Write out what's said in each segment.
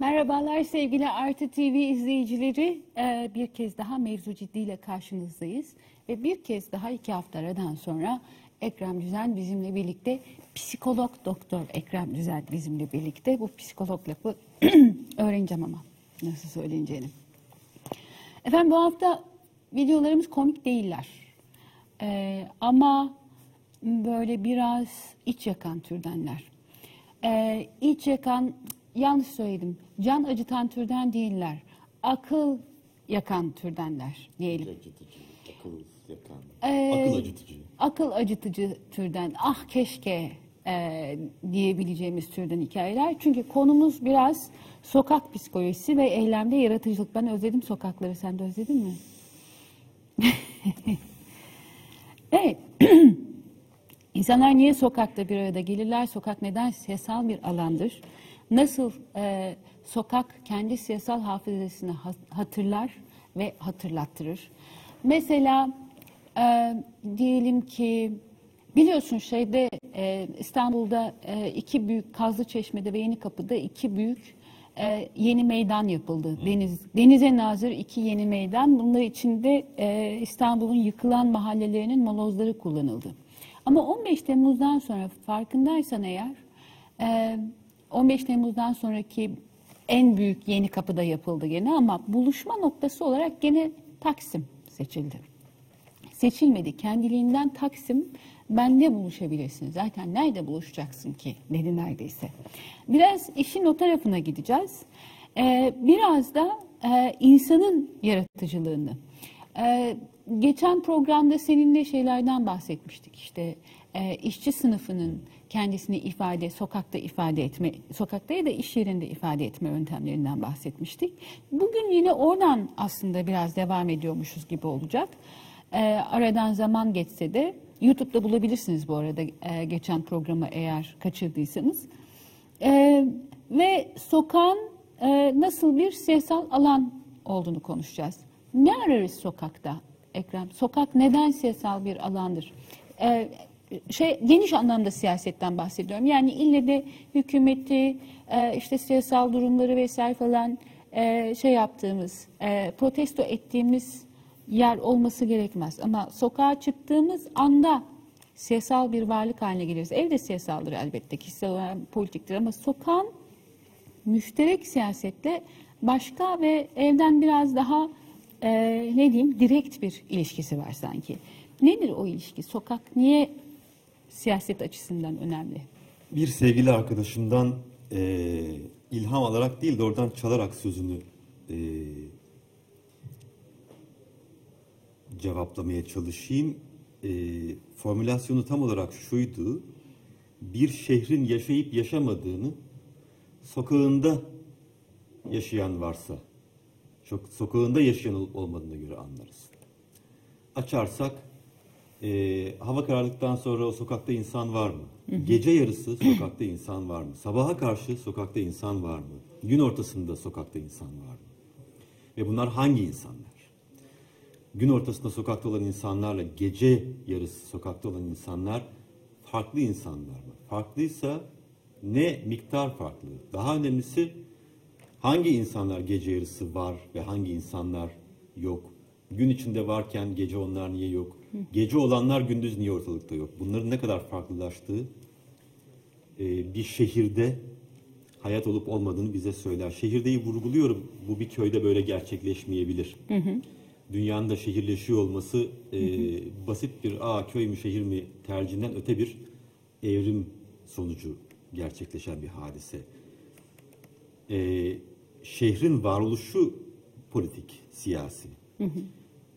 Merhabalar sevgili Artı TV izleyicileri. Ee, bir kez daha mevzu ciddiyle karşınızdayız. Ve bir kez daha iki hafta aradan sonra Ekrem Düzen bizimle birlikte, psikolog doktor Ekrem Düzen bizimle birlikte. Bu psikolog lafı öğreneceğim ama nasıl söyleneceğini. Efendim bu hafta videolarımız komik değiller. Ee, ama böyle biraz iç yakan türdenler. Ee, iç yakan, yanlış söyledim, can acıtan türden değiller. Akıl yakan türdenler diyelim. Acıtıcı, akıl yakan, Ee, akıl acıtıcı. Akıl acıtıcı türden, ah keşke e, diyebileceğimiz türden hikayeler. Çünkü konumuz biraz sokak psikolojisi ve eylemde yaratıcılık. Ben özledim sokakları, sen de özledin mi? evet. İnsanlar niye sokakta bir arada gelirler? Sokak neden siyasal bir alandır? Nasıl e, sokak kendi siyasal hafızasını ha- hatırlar ve hatırlattırır? Mesela e, diyelim ki biliyorsun şeyde e, İstanbul'da e, iki büyük Kazlıçeşme'de ve Yenikapı'da iki büyük e, yeni meydan yapıldı. Deniz denize nazır iki yeni meydan. Bunlar içinde e, İstanbul'un yıkılan mahallelerinin molozları kullanıldı. Ama 15 Temmuz'dan sonra farkındaysan eğer e, 15 Temmuz'dan sonraki en büyük yeni kapıda yapıldı gene ama buluşma noktası olarak gene Taksim seçildi. Seçilmedi. Kendiliğinden Taksim bende buluşabilirsin. Zaten nerede buluşacaksın ki dedi neredeyse. Biraz işin o tarafına gideceğiz. Ee, biraz da e, insanın yaratıcılığını. Ee, geçen programda seninle şeylerden bahsetmiştik. İşte e, işçi sınıfının kendisini ifade, sokakta ifade etme, sokakta ya da iş yerinde ifade etme yöntemlerinden bahsetmiştik. Bugün yine oradan aslında biraz devam ediyormuşuz gibi olacak. E, aradan zaman geçse de YouTube'da bulabilirsiniz bu arada e, geçen programı eğer kaçırdıysanız. E, ve sokağın e, nasıl bir siyasal alan olduğunu konuşacağız. Ne ararız sokakta Ekrem? Sokak neden siyasal bir alandır? E, şey geniş anlamda siyasetten bahsediyorum. Yani ille de hükümeti, e, işte siyasal durumları vesaire falan e, şey yaptığımız, e, protesto ettiğimiz yer olması gerekmez. Ama sokağa çıktığımız anda siyasal bir varlık haline geliriz. Evde siyasaldır elbette, kişisel olarak politiktir ama sokağın müşterek siyasetle başka ve evden biraz daha e, ne diyeyim direkt bir ilişkisi var sanki. Nedir o ilişki? Sokak niye siyaset açısından önemli? Bir sevgili arkadaşımdan e, ilham alarak değil de oradan çalarak sözünü e, cevaplamaya çalışayım. E, formülasyonu tam olarak şuydu. Bir şehrin yaşayıp yaşamadığını sokağında yaşayan varsa, çok sokağında yaşayan olup olmadığına göre anlarız. Açarsak e, hava karardıktan sonra o sokakta insan var mı? Gece yarısı sokakta insan var mı? Sabaha karşı sokakta insan var mı? Gün ortasında sokakta insan var mı? Ve bunlar hangi insanlar? Gün ortasında sokakta olan insanlarla gece yarısı sokakta olan insanlar farklı insanlar mı? Farklıysa ne miktar farklı? Daha önemlisi hangi insanlar gece yarısı var ve hangi insanlar yok? Gün içinde varken gece onlar niye yok? Gece olanlar gündüz niye ortalıkta yok? Bunların ne kadar farklılaştığı e, bir şehirde hayat olup olmadığını bize söyler. Şehirdeyi vurguluyorum. Bu bir köyde böyle gerçekleşmeyebilir. Dünyanın da şehirleşiyor olması e, basit bir aa köy mü şehir mi tercihinden öte bir evrim sonucu gerçekleşen bir hadise. E, şehrin varoluşu politik, siyasi.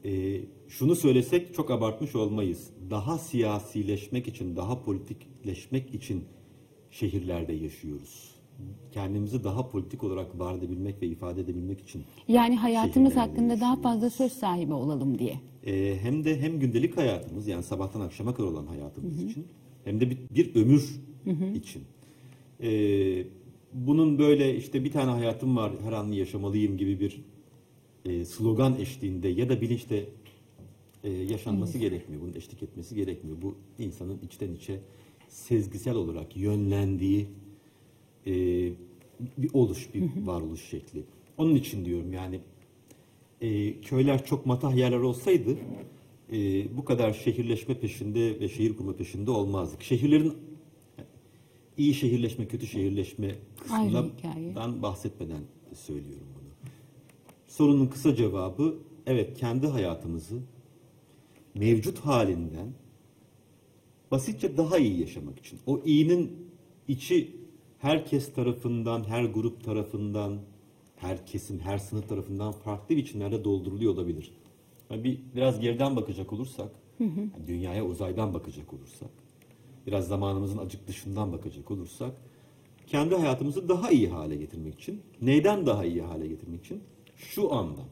E, şunu söylesek çok abartmış olmayız. Daha siyasileşmek için, daha politikleşmek için şehirlerde yaşıyoruz. Kendimizi daha politik olarak var edebilmek ve ifade edebilmek için. Yani hayatımız hakkında daha fazla söz sahibi olalım diye. E, hem de hem gündelik hayatımız yani sabahtan akşama kadar olan hayatımız için hem de bir, bir ömür için. E, bunun böyle işte bir tane hayatım var her an yaşamalıyım gibi bir e, slogan eşliğinde ya da bilinçte e, yaşanması gerekmiyor. Bunun eşlik etmesi gerekmiyor. Bu insanın içten içe sezgisel olarak yönlendiği e, bir oluş, bir varoluş şekli. Onun için diyorum yani e, köyler çok matah yerler olsaydı e, bu kadar şehirleşme peşinde ve şehir kurma peşinde olmazdık. Şehirlerin iyi şehirleşme, kötü şehirleşme kısmından bahsetmeden söylüyorum bunu. Sorunun kısa cevabı evet kendi hayatımızı mevcut halinden basitçe daha iyi yaşamak için. O iyinin içi herkes tarafından, her grup tarafından, her kesim, her sınıf tarafından farklı biçimlerde dolduruluyor olabilir. Yani bir biraz geriden bakacak olursak, yani dünyaya uzaydan bakacak olursak, biraz zamanımızın acık dışından bakacak olursak, kendi hayatımızı daha iyi hale getirmek için, neyden daha iyi hale getirmek için? Şu andan.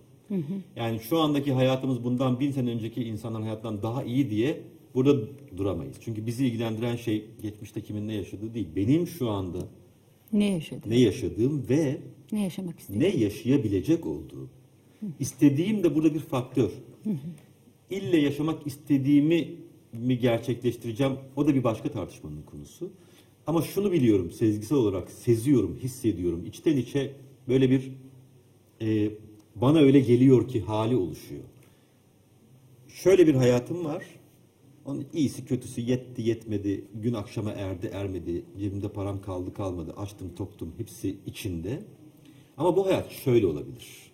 Yani şu andaki hayatımız bundan bin sene önceki insanların hayatından daha iyi diye burada duramayız. Çünkü bizi ilgilendiren şey geçmişte kimin ne yaşadığı değil. Benim şu anda Ne yaşadı? ne yaşadığım ve Ne yaşamak istedi? ne yaşayabilecek olduğu. İstediğim de burada bir faktör. İlle yaşamak istediğimi mi gerçekleştireceğim o da bir başka tartışmanın konusu. Ama şunu biliyorum sezgisel olarak seziyorum, hissediyorum. İçten içe böyle bir e, bana öyle geliyor ki hali oluşuyor. Şöyle bir hayatım var. Onun iyisi kötüsü yetti yetmedi, gün akşama erdi ermedi, cebimde param kaldı kalmadı, açtım toktum hepsi içinde. Ama bu hayat şöyle olabilir.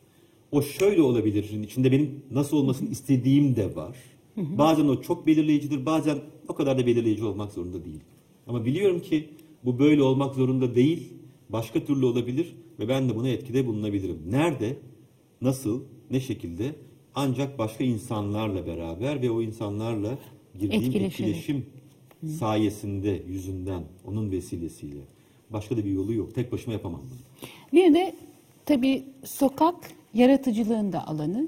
O şöyle olabilirin içinde benim nasıl olmasını istediğim de var. Bazen o çok belirleyicidir, bazen o kadar da belirleyici olmak zorunda değil. Ama biliyorum ki bu böyle olmak zorunda değil, başka türlü olabilir ve ben de buna etkide bulunabilirim. Nerede, nasıl, ne şekilde ancak başka insanlarla beraber ve o insanlarla girdiğim etkileşim sayesinde, yüzünden, onun vesilesiyle. Başka da bir yolu yok. Tek başıma yapamam bunu. Bir de tabii sokak yaratıcılığın da alanı,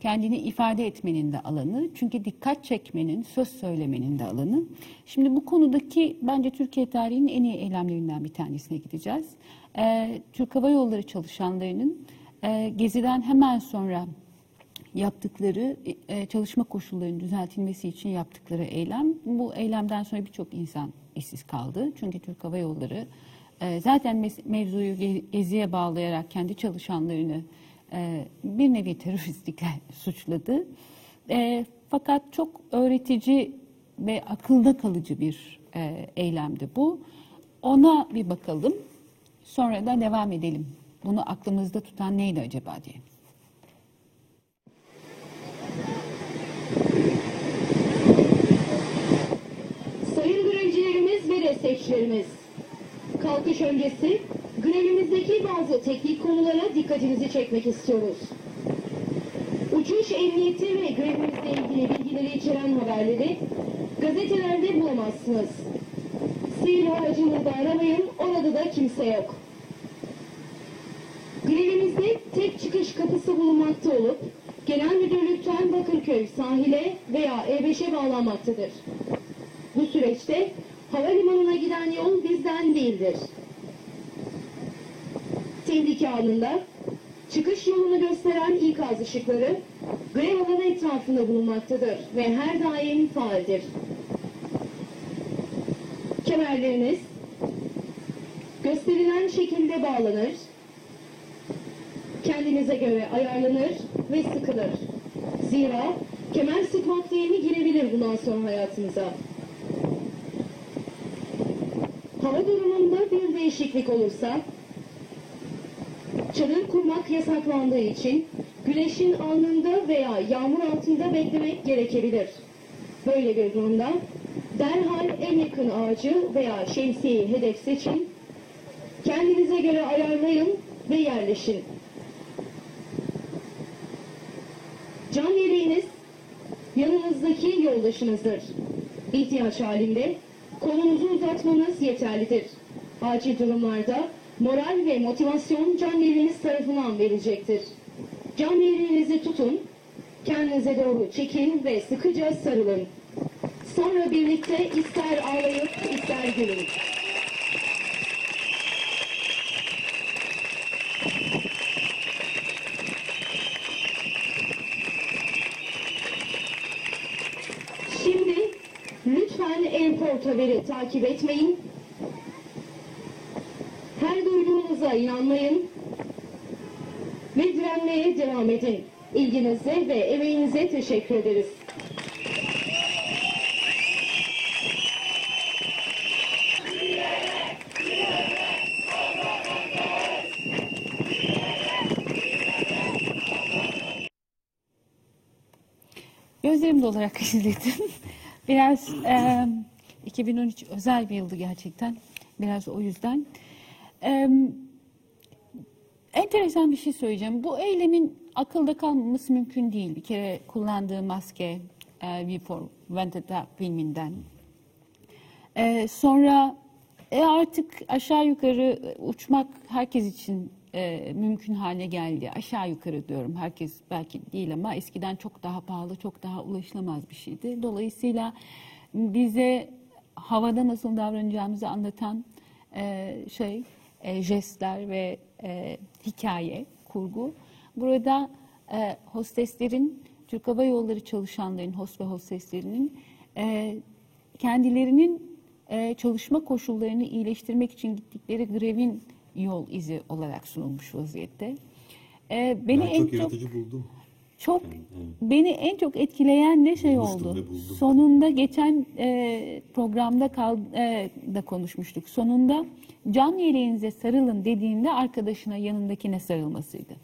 kendini ifade etmenin de alanı, çünkü dikkat çekmenin, söz söylemenin de alanı. Şimdi bu konudaki bence Türkiye tarihinin en iyi eylemlerinden bir tanesine gideceğiz. Ee, Türk Hava Yolları çalışanlarının e, Gezi'den hemen sonra yaptıkları e, çalışma koşullarının düzeltilmesi için yaptıkları eylem. Bu eylemden sonra birçok insan işsiz kaldı. Çünkü Türk Hava Yolları e, zaten mevzuyu ge- geziye bağlayarak kendi çalışanlarını bir nevi teröristlikle suçladı. Fakat çok öğretici ve akılda kalıcı bir e, eylemdi bu. Ona bir bakalım. Sonra da devam edelim. Bunu aklımızda tutan neydi acaba diye. Sayın grevcilerimiz ve destekçilerimiz, kalkış öncesi grevimizdeki bazı teknik konulara dikkatinizi çekmek istiyoruz. Uçuş emniyeti ve grevimizle ilgili bilgileri içeren haberleri gazetelerde bulamazsınız. Sihirli aracınızda aramayın, orada da kimse yok. Grevimizde tek çıkış kapısı bulunmakta olup, genel müdürlükten Bakırköy sahile veya E5'e bağlanmaktadır. Bu süreçte havalimanına giden yol bizden değildir. Tehlike anında çıkış yolunu gösteren ikaz ışıkları grev alanı etrafında bulunmaktadır ve her daim faaldir. Kemerleriniz gösterilen şekilde bağlanır, kendinize göre ayarlanır ve sıkılır. Zira kemer sıkmak diye mi girebilir bundan sonra hayatınıza? Hava durumunda bir değişiklik olursa çadır kurmak yasaklandığı için güneşin alnında veya yağmur altında beklemek gerekebilir. Böyle bir durumda derhal en yakın ağacı veya şemsiyeyi hedef seçin, kendinize göre ayarlayın ve yerleşin. Can yeleğiniz yanınızdaki yoldaşınızdır. İhtiyaç halinde kolunuzu uzatmanız yeterlidir. Acil durumlarda moral ve motivasyon can yeleğiniz tarafından verilecektir. Can yeleğinizi tutun, kendinize doğru çekin ve sıkıca sarılın. Sonra birlikte ister ağlayıp ister gülün. Haberi takip etmeyin. Her duyduğunuz başardığınıza inanmayın ve direnmeye devam edin. İlginize ve emeğinize teşekkür ederiz. Gözlerim dolarak izledim. Biraz e, 2013 özel bir yıldı gerçekten. Biraz o yüzden. E, enteresan bir şey söyleyeceğim. Bu eylemin akılda kalmaması mümkün değil. Bir kere kullandığı maske e, V for Vendetta filminden. E, sonra e, artık aşağı yukarı uçmak herkes için e, mümkün hale geldi. Aşağı yukarı diyorum. Herkes belki değil ama eskiden çok daha pahalı, çok daha ulaşılamaz bir şeydi. Dolayısıyla bize havada nasıl davranacağımızı anlatan e, şey, e, jestler ve e, hikaye, kurgu. Burada e, hosteslerin, Türk Hava Yolları çalışanların, host ve hosteslerinin e, kendilerinin e, çalışma koşullarını iyileştirmek için gittikleri grevin yol izi olarak sunulmuş vaziyette. E, beni ben en çok çok yaratıcı buldum. Çok beni en çok etkileyen ne şey Bulmuştum oldu. ve. Sonunda geçen e, programda kal, e, da konuşmuştuk. Sonunda can yeleğinize sarılın dediğinde arkadaşına yanındakine sarılmasıydı.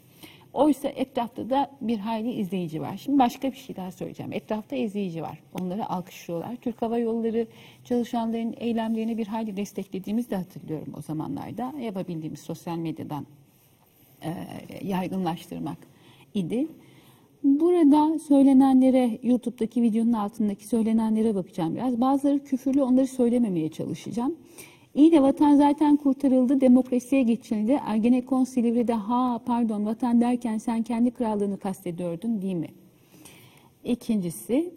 Oysa etrafta da bir hayli izleyici var. Şimdi başka bir şey daha söyleyeceğim. Etrafta izleyici var. Onları alkışlıyorlar. Türk Hava Yolları çalışanların eylemlerini bir hayli desteklediğimizi de hatırlıyorum o zamanlarda. Yapabildiğimiz sosyal medyadan e, yaygınlaştırmak idi. Burada söylenenlere, YouTube'daki videonun altındaki söylenenlere bakacağım biraz. Bazıları küfürlü, onları söylememeye çalışacağım. İyi de vatan zaten kurtarıldı, demokrasiye geçildi. Ergenekon Silivri'de ha pardon vatan derken sen kendi krallığını kastediyordun değil mi? İkincisi,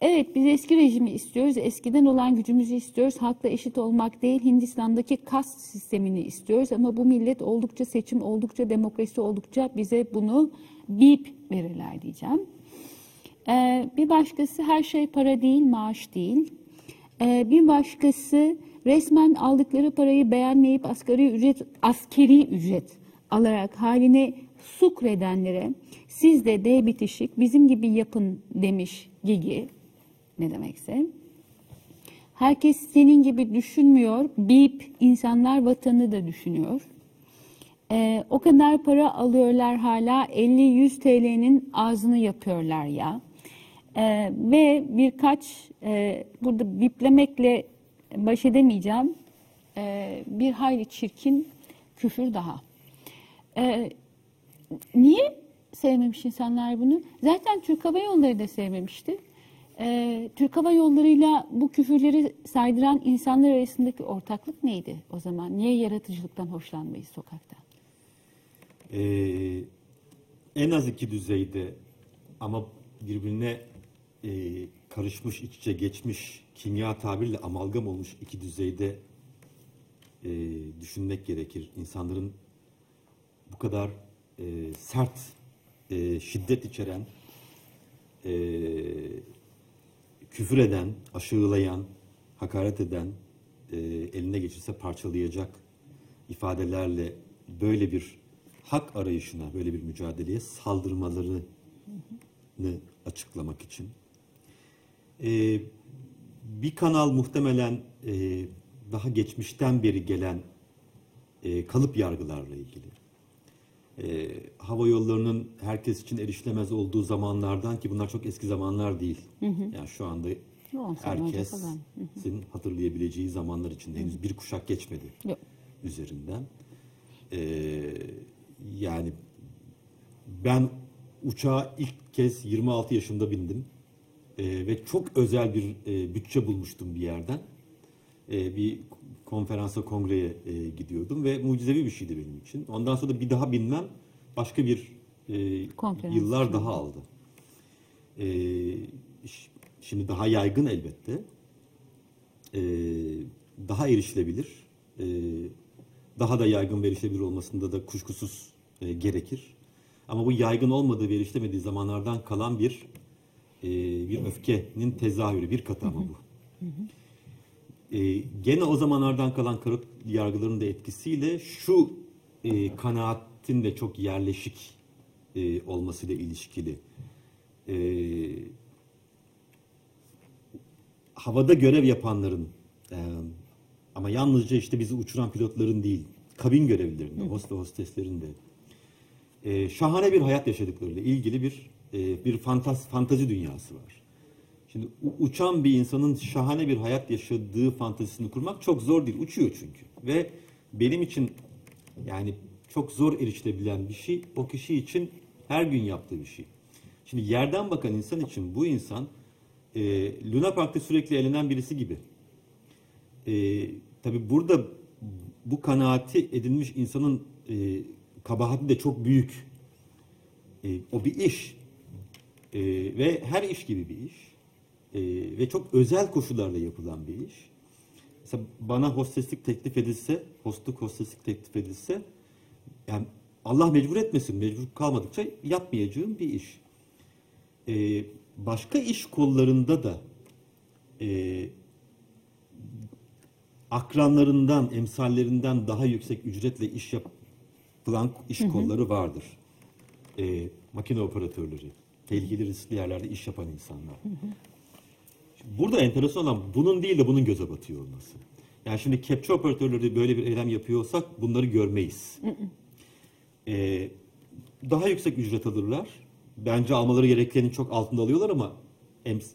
evet biz eski rejimi istiyoruz, eskiden olan gücümüzü istiyoruz, halkla eşit olmak değil, Hindistan'daki kast sistemini istiyoruz ama bu millet oldukça seçim, oldukça demokrasi oldukça bize bunu bip verirler diyeceğim. Ee, bir başkası her şey para değil, maaş değil. Ee, bir başkası resmen aldıkları parayı beğenmeyip asgari ücret, askeri ücret alarak haline sukredenlere siz de D bitişik bizim gibi yapın demiş Gigi ne demekse. Herkes senin gibi düşünmüyor. Bip insanlar vatanı da düşünüyor. Ee, o kadar para alıyorlar hala 50-100 TL'nin ağzını yapıyorlar ya. Ee, ve birkaç e, burada biplemekle baş edemeyeceğim e, bir hayli çirkin küfür daha. Ee, niye sevmemiş insanlar bunu? Zaten Türk Hava Yolları da sevmemişti. Ee, Türk Hava Yolları'yla bu küfürleri saydıran insanlar arasındaki ortaklık neydi o zaman? Niye yaratıcılıktan hoşlanmayız sokakta? Ee, en az iki düzeyde ama birbirine e, karışmış, iç içe geçmiş, kimya tabirle amalgam olmuş iki düzeyde e, düşünmek gerekir. İnsanların bu kadar e, sert, e, şiddet içeren, e, küfür eden, aşağılayan, hakaret eden, e, eline geçirse parçalayacak ifadelerle böyle bir hak arayışına, böyle bir mücadeleye saldırmalarını açıklamak için. E, bir kanal muhtemelen e, daha geçmişten beri gelen e, kalıp yargılarla ilgili. E, hava yollarının herkes için erişilemez olduğu zamanlardan ki bunlar çok eski zamanlar değil. Yani şu anda herkesin hatırlayabileceği zamanlar içinde henüz bir kuşak geçmedi Yok. üzerinden. E, yani ben uçağa ilk kez 26 yaşında bindim. E, ve çok özel bir e, bütçe bulmuştum bir yerden. E, bir konferansa, kongreye e, gidiyordum ve mucizevi bir şeydi benim için. Ondan sonra da bir daha binmem başka bir e, Konferans yıllar daha aldı. E, şimdi daha yaygın elbette. E, daha erişilebilir. E, daha da yaygın ve erişilebilir olmasında da kuşkusuz e, gerekir. Ama bu yaygın olmadığı ve erişilemediği zamanlardan kalan bir e, bir öfkenin tezahürü, bir katı ama bu. E, gene o zamanlardan kalan karıp yargıların da etkisiyle şu e, kanaatin de çok yerleşik e, olmasıyla ilişkili. E, havada görev yapanların e, ama yalnızca işte bizi uçuran pilotların değil, kabin görevlilerinin, host ve hosteslerin de e, şahane bir hayat yaşadıklarıyla ilgili bir e, bir fantaz, fantazi dünyası var. Şimdi uçan bir insanın şahane bir hayat yaşadığı fantazisini kurmak çok zor değil. Uçuyor çünkü. Ve benim için yani çok zor erişilebilen bir şey o kişi için her gün yaptığı bir şey. Şimdi yerden bakan insan için bu insan e, Luna Park'ta sürekli eğlenen birisi gibi. E, tabii burada bu kanaati edinmiş insanın e, kabahati de çok büyük. E, o bir iş. E, ve her iş gibi bir iş. E, ve çok özel koşullarla yapılan bir iş. Mesela bana hosteslik teklif edilse, hostluk hosteslik teklif edilse, yani Allah mecbur etmesin, mecbur kalmadıkça yapmayacağım bir iş. E, başka iş kollarında da e, akranlarından, emsallerinden daha yüksek ücretle iş yapılan iş kolları vardır. E, makine operatörleri, tehlikeli riskli yerlerde iş yapan insanlar. Şimdi Burada enteresan olan bunun değil de bunun göze batıyor olması. Yani şimdi kepçe operatörleri böyle bir eylem yapıyorsak bunları görmeyiz. E, daha yüksek ücret alırlar. Bence almaları gerekenin çok altında alıyorlar ama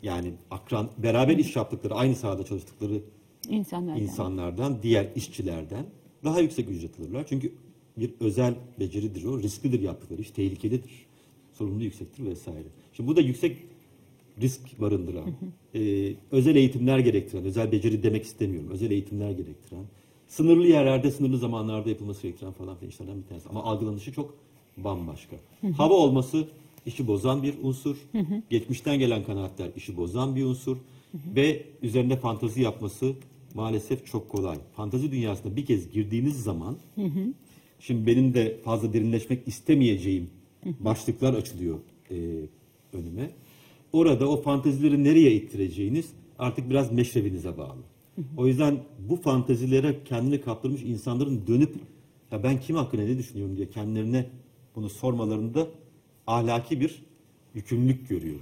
yani akran beraber iş yaptıkları, aynı sahada çalıştıkları insanlardan. insanlardan, diğer işçilerden daha yüksek ücret alırlar. Çünkü bir özel beceridir o, risklidir yaptıkları iş, tehlikelidir, sorumluluğu yüksektir vesaire. Şimdi bu da yüksek risk barındıran, e, özel eğitimler gerektiren, özel beceri demek istemiyorum, özel eğitimler gerektiren, sınırlı yerlerde, sınırlı zamanlarda yapılması gerektiren falan filan işlerden bir tanesi. Ama algılanışı çok bambaşka. Hava olması işi bozan bir unsur, geçmişten gelen kanaatler işi bozan bir unsur ve üzerinde fantazi yapması maalesef çok kolay. Fantazi dünyasına bir kez girdiğiniz zaman, şimdi benim de fazla derinleşmek istemeyeceğim başlıklar açılıyor e, önüme. Orada o fantazileri nereye ittireceğiniz artık biraz meşrebinize bağlı. O yüzden bu fantazilere kendini kaptırmış insanların dönüp ya ben kim hakkında ne düşünüyorum diye kendilerine bunu sormalarında ahlaki bir yükümlülük görüyor.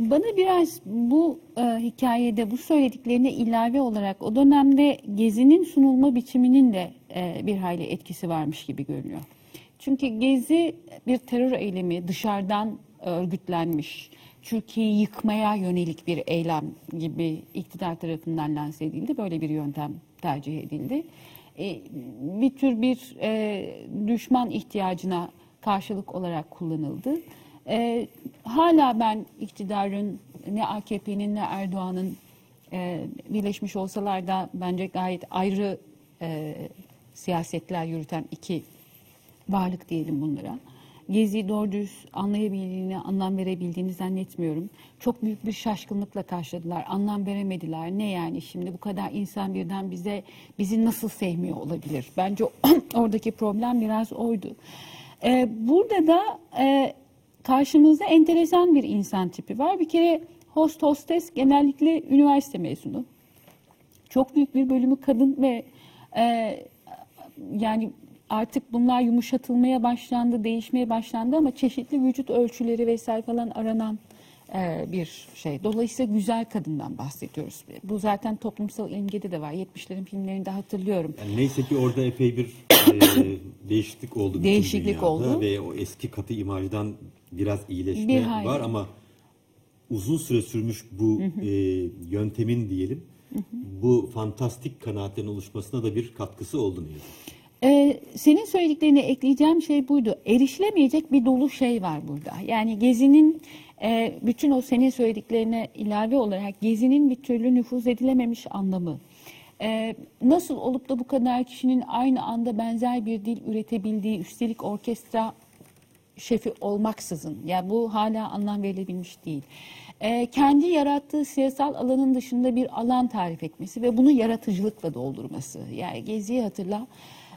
Bana biraz bu e, hikayede bu söylediklerine ilave olarak o dönemde Gezi'nin sunulma biçiminin de e, bir hayli etkisi varmış gibi görünüyor. Çünkü Gezi bir terör eylemi dışarıdan örgütlenmiş, Türkiye'yi yıkmaya yönelik bir eylem gibi iktidar tarafından lanse edildi. Böyle bir yöntem tercih edildi. E, bir tür bir e, düşman ihtiyacına karşılık olarak kullanıldı. E, hala ben iktidarın ne AKP'nin ne Erdoğan'ın e, birleşmiş olsalar da bence gayet ayrı e, siyasetler yürüten iki varlık diyelim bunlara. Gezi doğru dürüst anlayabildiğini, anlam verebildiğini zannetmiyorum. Çok büyük bir şaşkınlıkla karşıladılar. Anlam veremediler. Ne yani şimdi bu kadar insan birden bize bizi nasıl sevmiyor olabilir? Bence oradaki problem biraz oydu. Ee, burada da e, karşımızda enteresan bir insan tipi var. Bir kere host hostes genellikle üniversite mezunu. Çok büyük bir bölümü kadın ve e, yani artık bunlar yumuşatılmaya başlandı, değişmeye başlandı ama çeşitli vücut ölçüleri vesaire falan aranan e, bir şey. Dolayısıyla güzel kadından bahsediyoruz. Bu zaten toplumsal imgede de var. 70'lerin filmlerinde hatırlıyorum. Yani neyse ki orada epey bir e, değişiklik oldu. Değişiklik oldu. Ve o eski katı imajdan biraz iyileşme Bir var ama uzun süre sürmüş bu e, yöntemin diyelim bu fantastik kanaatlerin oluşmasına da bir katkısı oldu ne yazık ki. Ee, senin söylediklerine ekleyeceğim şey buydu. Erişilemeyecek bir dolu şey var burada. Yani Gezi'nin e, bütün o senin söylediklerine ilave olarak Gezi'nin bir türlü nüfuz edilememiş anlamı. E, nasıl olup da bu kadar kişinin aynı anda benzer bir dil üretebildiği, üstelik orkestra şefi olmaksızın, yani bu hala anlam verilebilmiş değil. Ee, kendi yarattığı siyasal alanın dışında bir alan tarif etmesi ve bunu yaratıcılıkla doldurması. Yani Gezi'yi hatırla,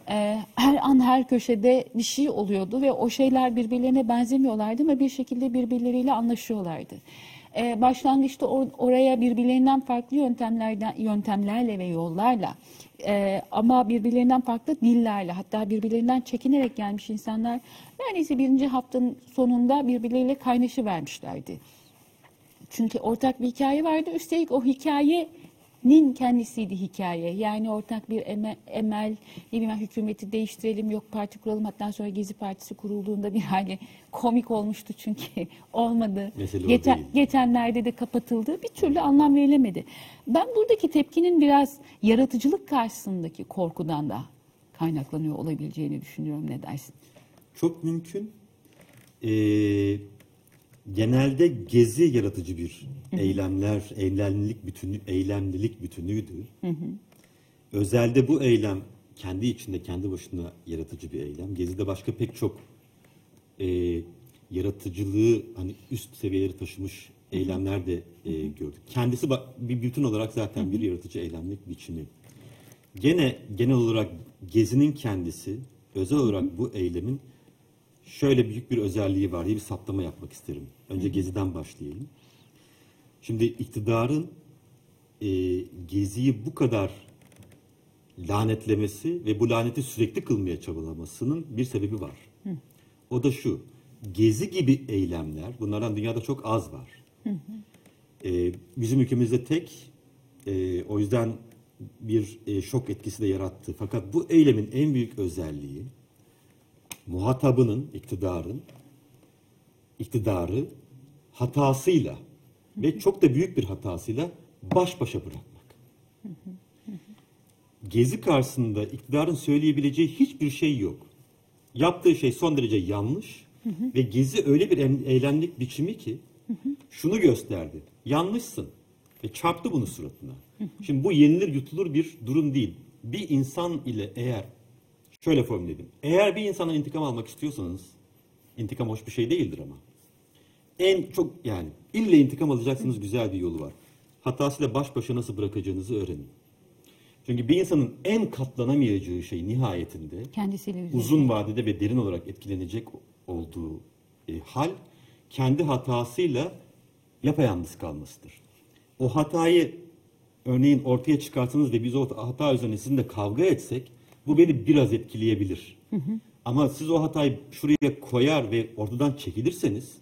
e, her an her köşede bir şey oluyordu ve o şeyler birbirlerine benzemiyorlardı ama bir şekilde birbirleriyle anlaşıyorlardı. e, başlangıçta or- oraya birbirlerinden farklı yöntemlerden yöntemlerle ve yollarla e, ama birbirlerinden farklı dillerle hatta birbirlerinden çekinerek gelmiş insanlar neredeyse birinci haftanın sonunda birbirleriyle kaynaşı vermişlerdi. Çünkü ortak bir hikaye vardı. Üstelik o hikayenin kendisiydi hikaye. Yani ortak bir eme- emel, ne bileyim hükümeti değiştirelim, yok parti kuralım. Hatta sonra Gezi Partisi kurulduğunda bir hali komik olmuştu çünkü olmadı. Mesele Geçen, geçenlerde de kapatıldı. Bir türlü anlam verilemedi. Ben buradaki tepkinin biraz yaratıcılık karşısındaki korkudan da kaynaklanıyor olabileceğini düşünüyorum. Ne dersin? Çok mümkün. Ee, genelde gezi yaratıcı bir eylemler, eylemlilik bütünü, eylemlilik bütünüydü. Özelde bu eylem kendi içinde, kendi başına yaratıcı bir eylem. Gezi'de başka pek çok e, yaratıcılığı hani üst seviyeleri taşımış eylemler de e, gördük. Kendisi bir bütün olarak zaten bir yaratıcı eylemlik biçimi. Gene genel olarak Gezi'nin kendisi, özel olarak bu eylemin şöyle büyük bir özelliği var diye bir saptama yapmak isterim. Önce Gezi'den başlayayım. Şimdi iktidarın e, Gezi'yi bu kadar lanetlemesi ve bu laneti sürekli kılmaya çabalamasının bir sebebi var. O da şu, Gezi gibi eylemler, bunlardan dünyada çok az var. E, bizim ülkemizde tek, e, o yüzden bir e, şok etkisi de yarattı. Fakat bu eylemin en büyük özelliği, muhatabının, iktidarın, iktidarı hatasıyla ve çok da büyük bir hatasıyla baş başa bırakmak. Gezi karşısında iktidarın söyleyebileceği hiçbir şey yok. Yaptığı şey son derece yanlış ve Gezi öyle bir em- eylemlik biçimi ki şunu gösterdi. Yanlışsın ve çarptı bunu suratına. Şimdi bu yenilir yutulur bir durum değil. Bir insan ile eğer şöyle formüle edeyim. Eğer bir insana intikam almak istiyorsanız intikam hoş bir şey değildir ama. En çok yani ille intikam alacaksınız güzel bir yolu var. Hatasıyla baş başa nasıl bırakacağınızı öğrenin. Çünkü bir insanın en katlanamayacağı şey nihayetinde Kendisiyle uzun vadede ve derin olarak etkilenecek olduğu e, hal kendi hatasıyla yapayalnız kalmasıdır. O hatayı örneğin ortaya çıkartsanız ve biz o hata üzerine sizinle kavga etsek bu beni biraz etkileyebilir. Ama siz o hatayı şuraya koyar ve ortadan çekilirseniz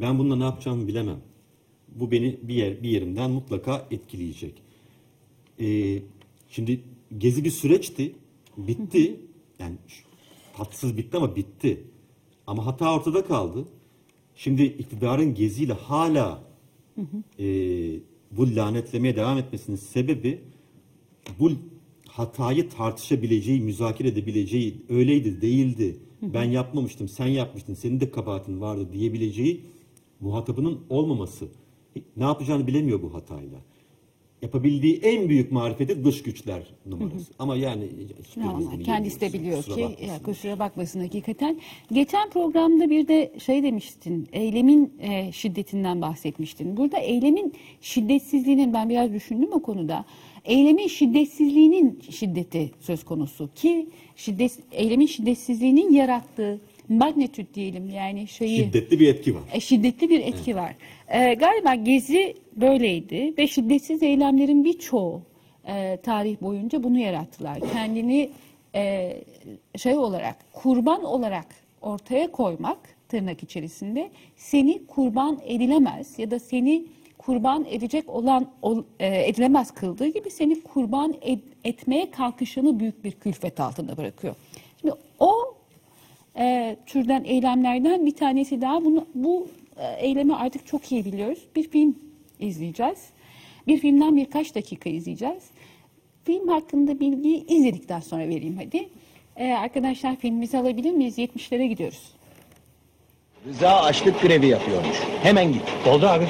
ben bununla ne yapacağımı bilemem. Bu beni bir yer bir yerimden mutlaka etkileyecek. Ee, şimdi gezi bir süreçti. Bitti. Yani ş- tatsız bitti ama bitti. Ama hata ortada kaldı. Şimdi iktidarın geziyle hala e, bu lanetlemeye devam etmesinin sebebi bu hatayı tartışabileceği, müzakere edebileceği öyleydi, değildi. Ben yapmamıştım, sen yapmıştın, senin de kabahatin vardı diyebileceği muhatabının olmaması. Ne yapacağını bilemiyor bu hatayla. Yapabildiği en büyük marifeti dış güçler numarası. Ama yani Normal. iyi Kendisi de biliyor Kusura ki bakmasın. ya, kusura bakmasın hakikaten. Geçen programda bir de şey demiştin, eylemin e, şiddetinden bahsetmiştin. Burada eylemin şiddetsizliğinin ben biraz düşündüm o konuda. Eylemin şiddetsizliğinin şiddeti söz konusu ki şiddet eylemin şiddetsizliğinin yarattığı magnitüt diyelim yani şeyi Şiddetli bir etki var. e, şiddetli bir etki var. E, galiba Gezi böyleydi ve şiddetsiz eylemlerin birçoğu e, tarih boyunca bunu yarattılar. Kendini e, şey olarak, kurban olarak ortaya koymak tırnak içerisinde seni kurban edilemez ya da seni kurban edecek olan ol- e, edilemez kıldığı gibi seni kurban ed- etmeye kalkışını büyük bir külfet altında bırakıyor. Şimdi o e, türden eylemlerden bir tanesi daha. Bunu, bu e, eylemi artık çok iyi biliyoruz. Bir film izleyeceğiz. Bir filmden birkaç dakika izleyeceğiz. Film hakkında bilgiyi izledikten sonra vereyim hadi. E, arkadaşlar filmimizi alabilir miyiz? 70'lere gidiyoruz. Rıza açlık grevi yapıyormuş. Hemen git. Oldu abi.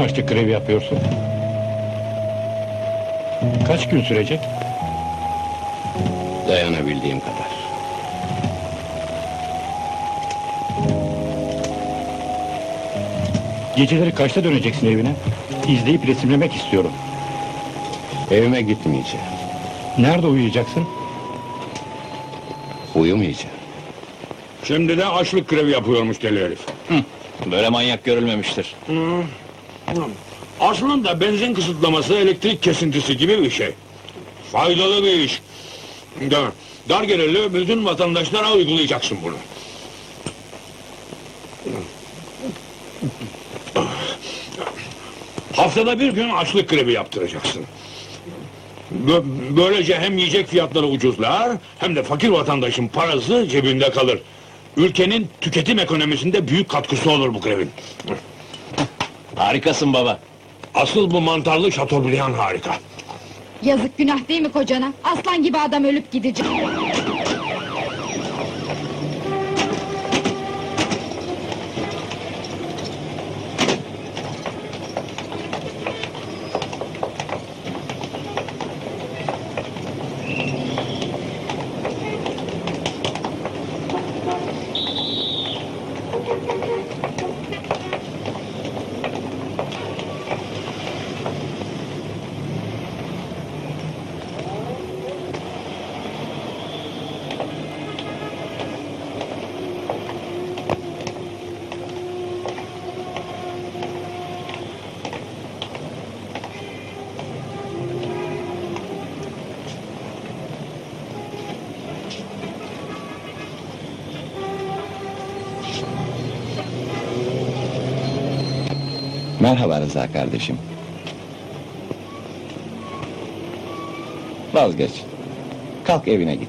Niçin açlık grevi yapıyorsun? Kaç gün sürecek? Dayanabildiğim kadar. Geceleri kaçta döneceksin evine? İzleyip resimlemek istiyorum. Evime gitmeyeceğim. Nerede uyuyacaksın? Uyumayacağım. Şimdi de açlık grevi yapıyormuş deli herif. Böyle manyak görülmemiştir. Aslında benzin kısıtlaması elektrik kesintisi gibi bir şey. Faydalı bir iş. Dar, dar gelirli bütün vatandaşlara uygulayacaksın bunu. Haftada bir gün açlık grevi yaptıracaksın. Bö- Böylece hem yiyecek fiyatları ucuzlar hem de fakir vatandaşın parası cebinde kalır. Ülkenin tüketim ekonomisinde büyük katkısı olur bu grevin. Harikasın baba. Asıl bu mantarlı şatobriyan harika. Yazık günah değil mi kocana? Aslan gibi adam ölüp gidecek. Merhaba Rıza kardeşim. Vazgeç. Kalk evine git.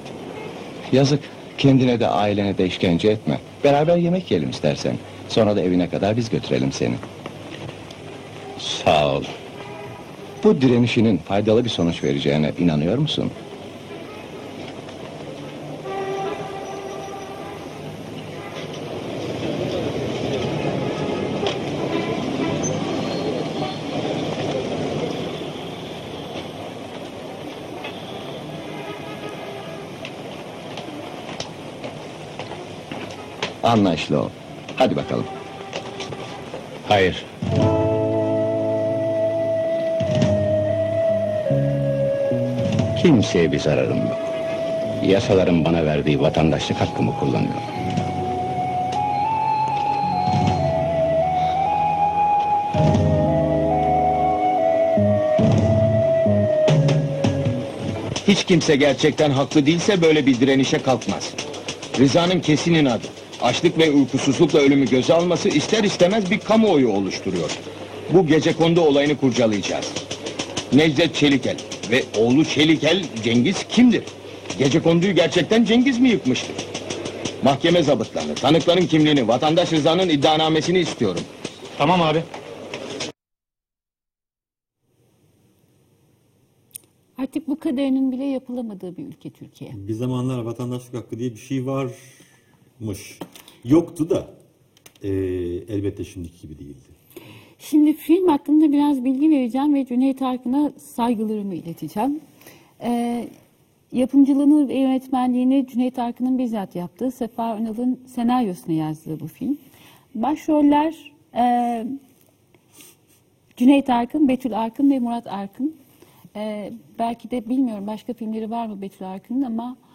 Yazık. Kendine de ailene de işkence etme. Beraber yemek yiyelim istersen. Sonra da evine kadar biz götürelim seni. Sağ ol. Bu direnişinin faydalı bir sonuç vereceğine inanıyor musun? Anlaşılı ol. Hadi bakalım. Hayır. Kimseye bir zararım yok. Yasaların bana verdiği vatandaşlık hakkımı kullanıyorum. Hiç kimse gerçekten haklı değilse böyle bir direnişe kalkmaz. Rıza'nın kesin inadı, açlık ve uykusuzlukla ölümü göze alması ister istemez bir kamuoyu oluşturuyor. Bu gece kondu olayını kurcalayacağız. Necdet Çelikel ve oğlu Çelikel Cengiz kimdir? Gece konduyu gerçekten Cengiz mi yıkmıştır? Mahkeme zabıtlarını, tanıkların kimliğini, vatandaş Rıza'nın iddianamesini istiyorum. Tamam abi. Artık bu kadarının bile yapılamadığı bir ülke Türkiye. Bir zamanlar vatandaşlık hakkı diye bir şey varmış. Yoktu da eee, elbette şimdiki gibi değildi. Şimdi film hakkında biraz bilgi vereceğim ve Cüneyt Arkın'a saygılarımı ileteceğim. Ee, yapımcılığını ve yönetmenliğini Cüneyt Arkın'ın bizzat yaptığı, Sefa Önal'ın senaryosunu yazdığı bu film. Başroller e, Cüneyt Arkın, Betül Arkın ve Murat Arkın. Ee, belki de bilmiyorum başka filmleri var mı Betül Arkın'ın ama e,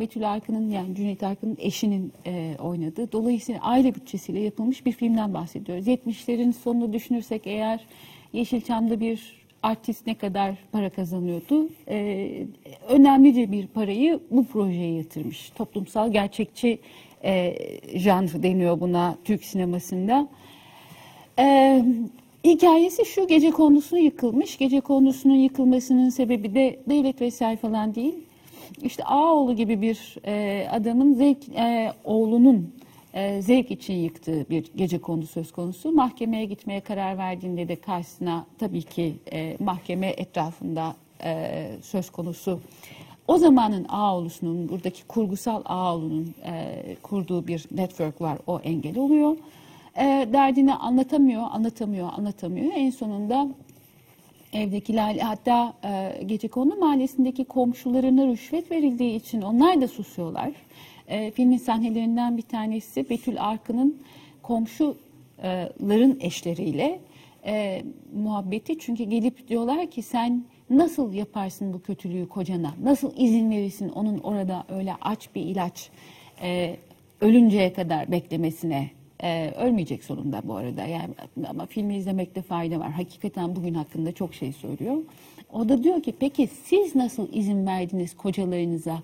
Betül Arkın'ın yani Cüneyt Arkın'ın eşinin e, oynadığı. Dolayısıyla aile bütçesiyle yapılmış bir filmden bahsediyoruz. 70'lerin sonunu düşünürsek eğer Yeşilçam'da bir artist ne kadar para kazanıyordu? E, önemlice bir parayı bu projeye yatırmış. Toplumsal gerçekçi e, janr deniyor buna Türk sinemasında. Ee, hikayesi şu gece kondusu yıkılmış. Gece kondusunun yıkılmasının sebebi de devlet vesaire falan değil. İşte Ağoğlu gibi bir e, adamın zevk e, oğlunun e, zevk için yıktığı bir gece kondu söz konusu. Mahkemeye gitmeye karar verdiğinde de karşısına tabii ki e, mahkeme etrafında e, söz konusu. O zamanın Ağoğlu'sunun, buradaki kurgusal Ağoğlu'nun e, kurduğu bir network var. O engel oluyor. e, derdini anlatamıyor, anlatamıyor, anlatamıyor. En sonunda evdekiler hatta e, Gecekondu mahallesindeki komşularına rüşvet verildiği için onlar da susuyorlar. E, filmin sahnelerinden bir tanesi Betül Arkın'ın komşuların eşleriyle e, muhabbeti. Çünkü gelip diyorlar ki sen nasıl yaparsın bu kötülüğü kocana? Nasıl izin verirsin onun orada öyle aç bir ilaç e, ölünceye kadar beklemesine? E, ölmeyecek sonunda bu arada. Yani ama filmi izlemekte fayda var. Hakikaten bugün hakkında çok şey söylüyor. O da diyor ki peki siz nasıl izin verdiniz kocalarınıza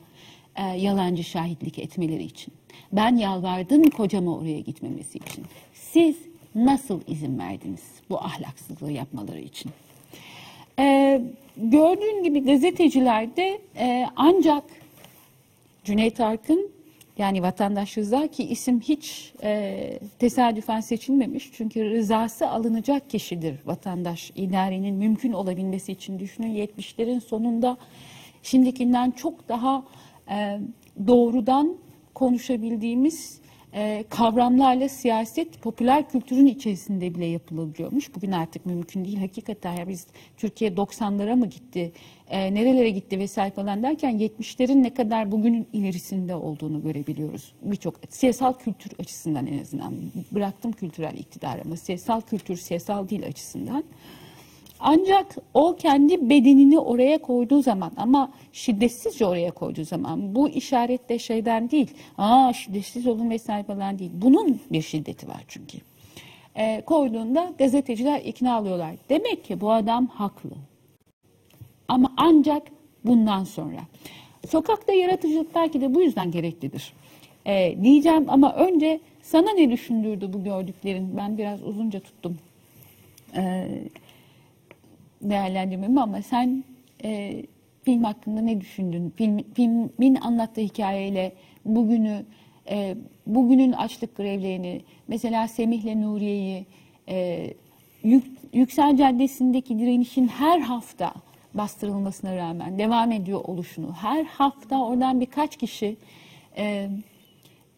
e, yalancı şahitlik etmeleri için? Ben yalvardım kocama oraya gitmemesi için. Siz nasıl izin verdiniz bu ahlaksızlığı yapmaları için? Ee, gördüğün gibi gazetecilerde e, ancak Cüneyt Arkın yani vatandaş Rıza ki isim hiç e, tesadüfen seçilmemiş. Çünkü rızası alınacak kişidir vatandaş idarenin mümkün olabilmesi için düşünün 70'lerin sonunda şimdikinden çok daha e, doğrudan konuşabildiğimiz e, kavramlarla siyaset popüler kültürün içerisinde bile yapılabiliyormuş. Bugün artık mümkün değil. Hakikaten ya biz Türkiye 90'lara mı gitti, e, nerelere gitti vesaire falan derken 70'lerin ne kadar bugünün ilerisinde olduğunu görebiliyoruz. Birçok siyasal kültür açısından en azından bıraktım kültürel iktidarı ama siyasal kültür, siyasal dil açısından. Ancak o kendi bedenini oraya koyduğu zaman ama şiddetsizce oraya koyduğu zaman bu işaret de şeyden değil. Aa şiddetsiz olun vesaire falan değil. Bunun bir şiddeti var çünkü. Ee, koyduğunda gazeteciler ikna alıyorlar. Demek ki bu adam haklı. Ama ancak bundan sonra. Sokakta yaratıcılık belki de bu yüzden gereklidir. Ee, diyeceğim ama önce sana ne düşündürdü bu gördüklerin? Ben biraz uzunca tuttum. Ee, değerlendirmemi ama sen e, film hakkında ne düşündün? Film, filmin anlattığı hikayeyle bugünü, e, bugünün açlık grevlerini, mesela Semih'le Nuriye'yi, e, Yük, Yüksel Caddesi'ndeki direnişin her hafta bastırılmasına rağmen devam ediyor oluşunu, her hafta oradan birkaç kişi e,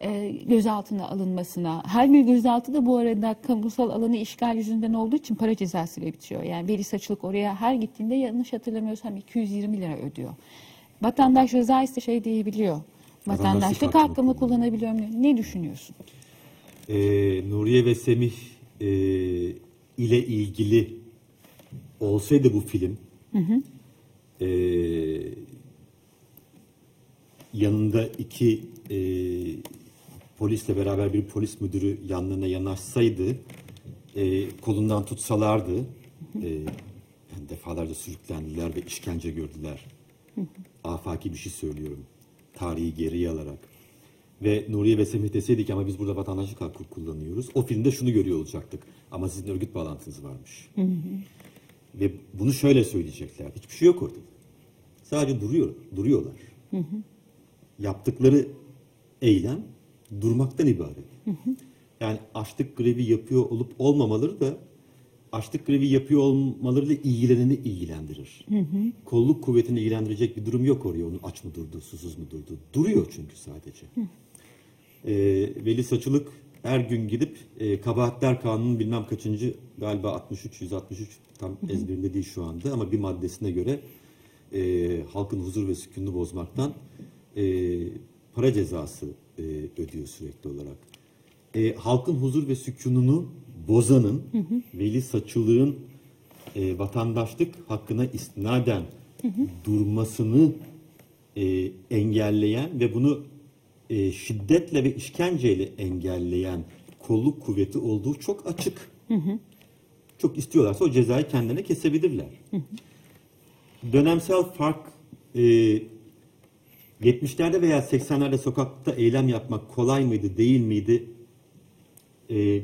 e, gözaltına alınmasına, her bir gözaltı da bu arada kamusal alanı işgal yüzünden olduğu için para cezası ile bitiyor. Yani Veli Saçılık oraya her gittiğinde yanlış hatırlamıyorsam 220 lira ödüyor. Vatandaş rıza ise şey diyebiliyor. Vatandaşlık hakkımı kullanabiliyor muyum? Ne düşünüyorsun? Ee, Nuriye ve Semih e, ile ilgili olsaydı bu film e, yanında iki e, polisle beraber bir polis müdürü yanlarına yanaşsaydı e, kolundan tutsalardı e, yani defalarca sürüklendiler ve işkence gördüler. Afaki bir şey söylüyorum. Tarihi geriye alarak ve Nuriye ve Semih deseydik ama biz burada vatandaşlık hakkı kullanıyoruz. O filmde şunu görüyor olacaktık. Ama sizin örgüt bağlantınız varmış. Ve bunu şöyle söyleyecekler. Hiçbir şey yok orada. Sadece duruyor, duruyorlar. Yaptıkları eylem durmaktan ibaret. Yani açlık grevi yapıyor olup olmamaları da açlık grevi yapıyor olmalarıyla ilgileneni ilgilendirir. Kolluk kuvvetini ilgilendirecek bir durum yok oraya. Onun aç mı durdu, susuz mu durdu. Duruyor çünkü sadece. Ee, Veli Saçılık her gün gidip e, kabahatler kanunun bilmem kaçıncı galiba 63 163 tam ezberimde değil şu anda ama bir maddesine göre e, halkın huzur ve sükununu bozmaktan e, para cezası e, ödüyor sürekli olarak. E, halkın huzur ve sükununu bozanın Veli Saçılık'ın e, vatandaşlık hakkına istinaden durmasını e, engelleyen ve bunu e, şiddetle ve işkenceyle engelleyen kolluk kuvveti olduğu çok açık. Çok istiyorlarsa o cezayı kendilerine kesebilirler. Dönemsel fark e, 70'lerde veya 80'lerde sokakta eylem yapmak kolay mıydı, değil miydi? E,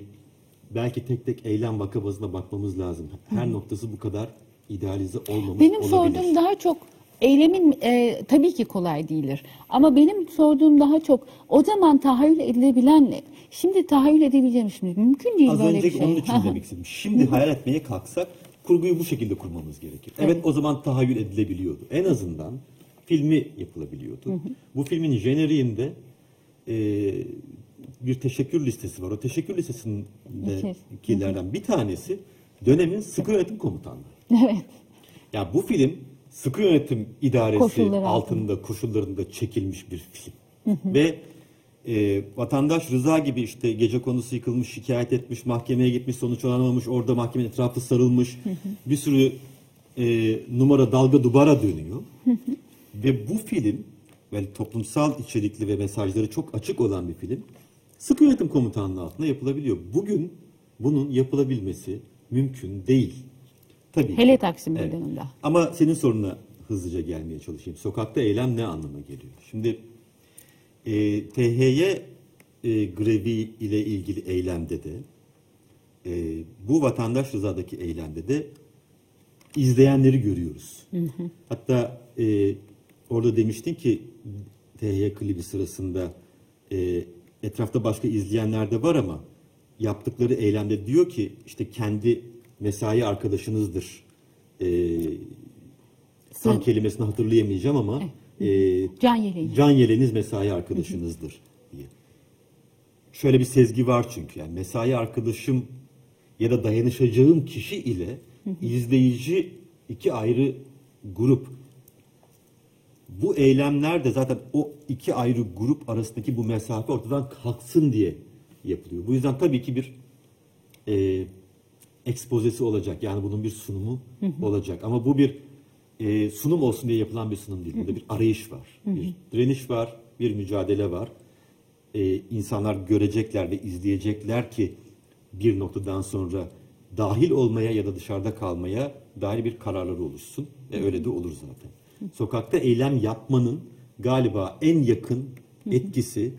belki tek tek eylem vaka bazına bakmamız lazım. Her noktası bu kadar idealize olmamış Benim olabilir. sorduğum daha çok eylemin e, tabii ki kolay değildir. Ama benim sorduğum daha çok o zaman tahayyül edilebilen ne? Şimdi tahayyül edebileceğim şimdi mümkün değil Az böyle önceki bir şey. onun için demek istedim. Şimdi hayal etmeye kalksak kurguyu bu şekilde kurmamız gerekir. Evet, o zaman tahayyül edilebiliyordu. En azından filmi yapılabiliyordu. Bu filmin jeneriğinde e, bir teşekkür listesi var. O teşekkür listesindekilerden bir tanesi dönemin sıkı yönetim komutanlığı. Evet. Ya bu film sıkı yönetim idaresi Koşulları altında koşullarında çekilmiş bir film. Ve e, vatandaş Rıza gibi işte gece konusu yıkılmış, şikayet etmiş, mahkemeye gitmiş, sonuç alamamış, orada mahkemenin etrafı sarılmış, bir sürü e, numara dalga dubara dönüyor. Ve bu film böyle toplumsal içerikli ve mesajları çok açık olan bir film. Sıkı yönetim komutanlığı altında yapılabiliyor. Bugün bunun yapılabilmesi mümkün değil. Tabii. Hele Taksim Evet. Meydanı'nda. Ama senin soruna hızlıca gelmeye çalışayım. Sokakta eylem ne anlama geliyor? Şimdi e, THY e, grevi ile ilgili eylemde de e, bu vatandaş rızadaki eylemde de izleyenleri görüyoruz. Hatta e, orada demiştin ki THY klibi sırasında e, etrafta başka izleyenler de var ama yaptıkları eylemde diyor ki işte kendi mesai arkadaşınızdır. E, tam Sın- kelimesini hatırlayamayacağım ama e, Can yeleği. can yeleğiniz mesai arkadaşınızdır diye. Şöyle bir sezgi var çünkü yani mesai arkadaşım ya da dayanışacağım kişi ile izleyici iki ayrı grup. Bu eylemler de zaten o iki ayrı grup arasındaki bu mesafe ortadan kalksın diye yapılıyor. Bu yüzden tabii ki bir e, ekspozesi olacak. Yani bunun bir sunumu olacak. Ama bu bir e, sunum olsun diye yapılan bir sunum değil. Burada bir arayış var. Bir direniş var. Bir mücadele var. E, insanlar görecekler ve izleyecekler ki bir noktadan sonra dahil olmaya ya da dışarıda kalmaya dair bir kararları oluşsun. Ve öyle de olur zaten. Sokakta eylem yapmanın galiba en yakın etkisi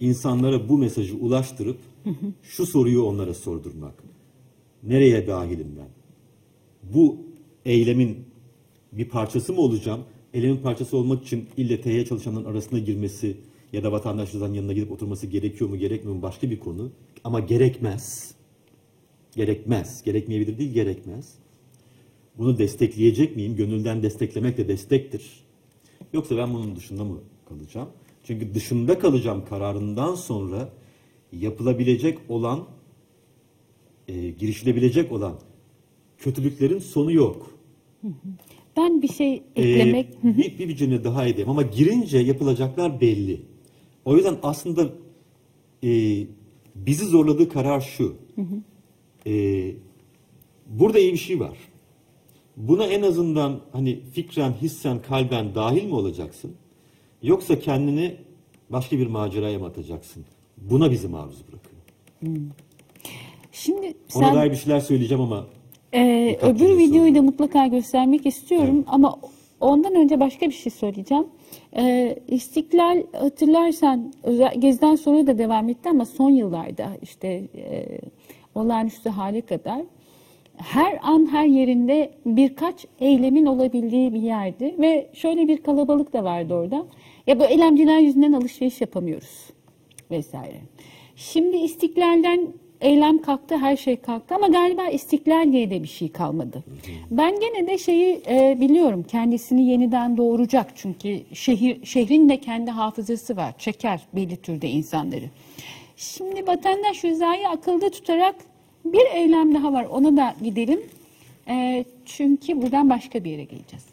insanlara bu mesajı ulaştırıp şu soruyu onlara sordurmak. Nereye dahilim ben? Bu eylemin bir parçası mı olacağım? Eylemin parçası olmak için ille TY çalışanların arasına girmesi ya da vatandaşların yanına gidip oturması gerekiyor mu gerekmiyor mu başka bir konu. Ama gerekmez. Gerekmez. Gerekmeyebilir değil, gerekmez. Bunu destekleyecek miyim? Gönülden desteklemek de destektir. Yoksa ben bunun dışında mı kalacağım? Çünkü dışında kalacağım kararından sonra yapılabilecek olan e, girişilebilecek olan kötülüklerin sonu yok. Ben bir şey Ee, eklemek... bir, bir, bir cümle daha edeyim ama girince yapılacaklar belli. O yüzden aslında e, bizi zorladığı karar şu. E, burada iyi bir şey var. Buna en azından hani fikren, hissen, kalben dahil mi olacaksın? Yoksa kendini başka bir maceraya mı atacaksın? Buna bizi maruz bırakıyor. Şimdi Ona sen dair bir şeyler söyleyeceğim ama Ee, öbür de videoyu sorun. da mutlaka göstermek istiyorum ama ondan önce başka bir şey söyleyeceğim. Ee, İstiklal hatırlarsan özel, Gezi'den sonra da devam etti ama son yıllarda işte e, olağanüstü hale kadar her an her yerinde birkaç eylemin olabildiği bir yerdi ve şöyle bir kalabalık da vardı orada. Ya bu eylemciler yüzünden alışveriş yapamıyoruz vesaire. Şimdi istiklalden eylem kalktı, her şey kalktı ama galiba istiklal diye de bir şey kalmadı. Ben gene de şeyi e, biliyorum, kendisini yeniden doğuracak çünkü şehir şehrin de kendi hafızası var, çeker belli türde insanları. Şimdi vatandaş rızayı akılda tutarak bir eylem daha var, ona da gidelim. E, çünkü buradan başka bir yere geleceğiz.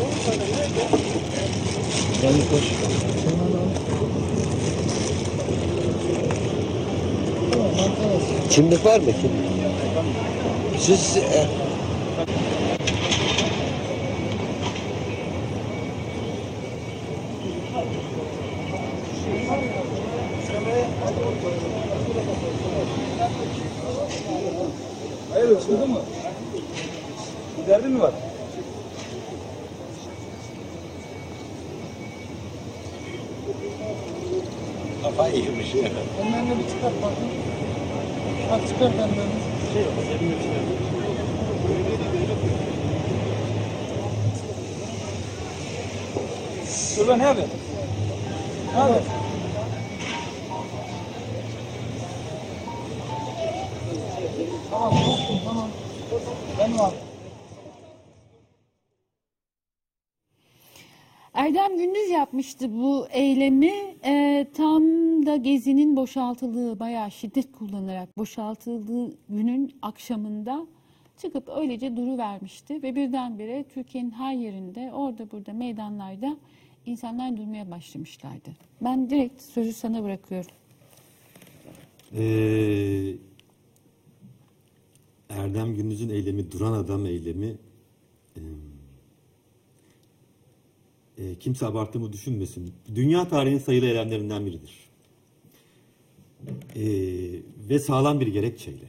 Gel koş. Kimlik var mı? Kim? Siz e, Hayır, açıldı mı? Bir derdi mi var? Bak çıkart ellerini. Şey yok, Dur lan ne yapıyorsun? Ne yapıyorsun? Tamam, tamam. Erdem Gündüz yapmıştı bu eylemi. Ee, tam da gezinin boşaltıldığı, bayağı şiddet kullanarak boşaltıldığı günün akşamında çıkıp öylece duru vermişti ve birdenbire Türkiye'nin her yerinde, orada burada meydanlarda insanlar durmaya başlamışlardı. Ben direkt sözü sana bırakıyorum. Ee, Erdem Gündüz'ün eylemi, Duran Adam eylemi e, e, kimse abarttığımı düşünmesin. Dünya tarihinin sayılı eylemlerinden biridir. E, ve sağlam bir gerekçeyle.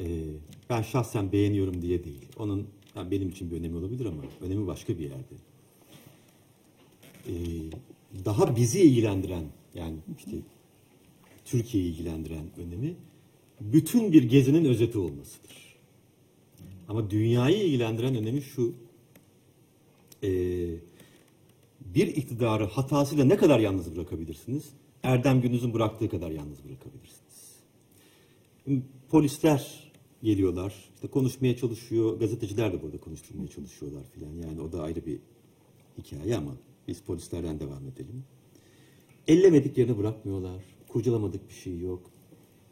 E, ben şahsen beğeniyorum diye değil. Onun yani benim için bir önemi olabilir ama önemi başka bir yerde. E, daha bizi ilgilendiren yani işte Türkiye'yi ilgilendiren önemi bütün bir gezinin özeti olmasıdır. Ama dünyayı ilgilendiren önemi şu, eee, bir iktidarı hatasıyla ne kadar yalnız bırakabilirsiniz? Erdem Gündüz'ün bıraktığı kadar yalnız bırakabilirsiniz. Polisler geliyorlar, işte konuşmaya çalışıyor, gazeteciler de burada konuşturmaya çalışıyorlar filan. Yani o da ayrı bir hikaye ama biz polislerden devam edelim. Ellemediklerini bırakmıyorlar. Kurcalamadık bir şey yok.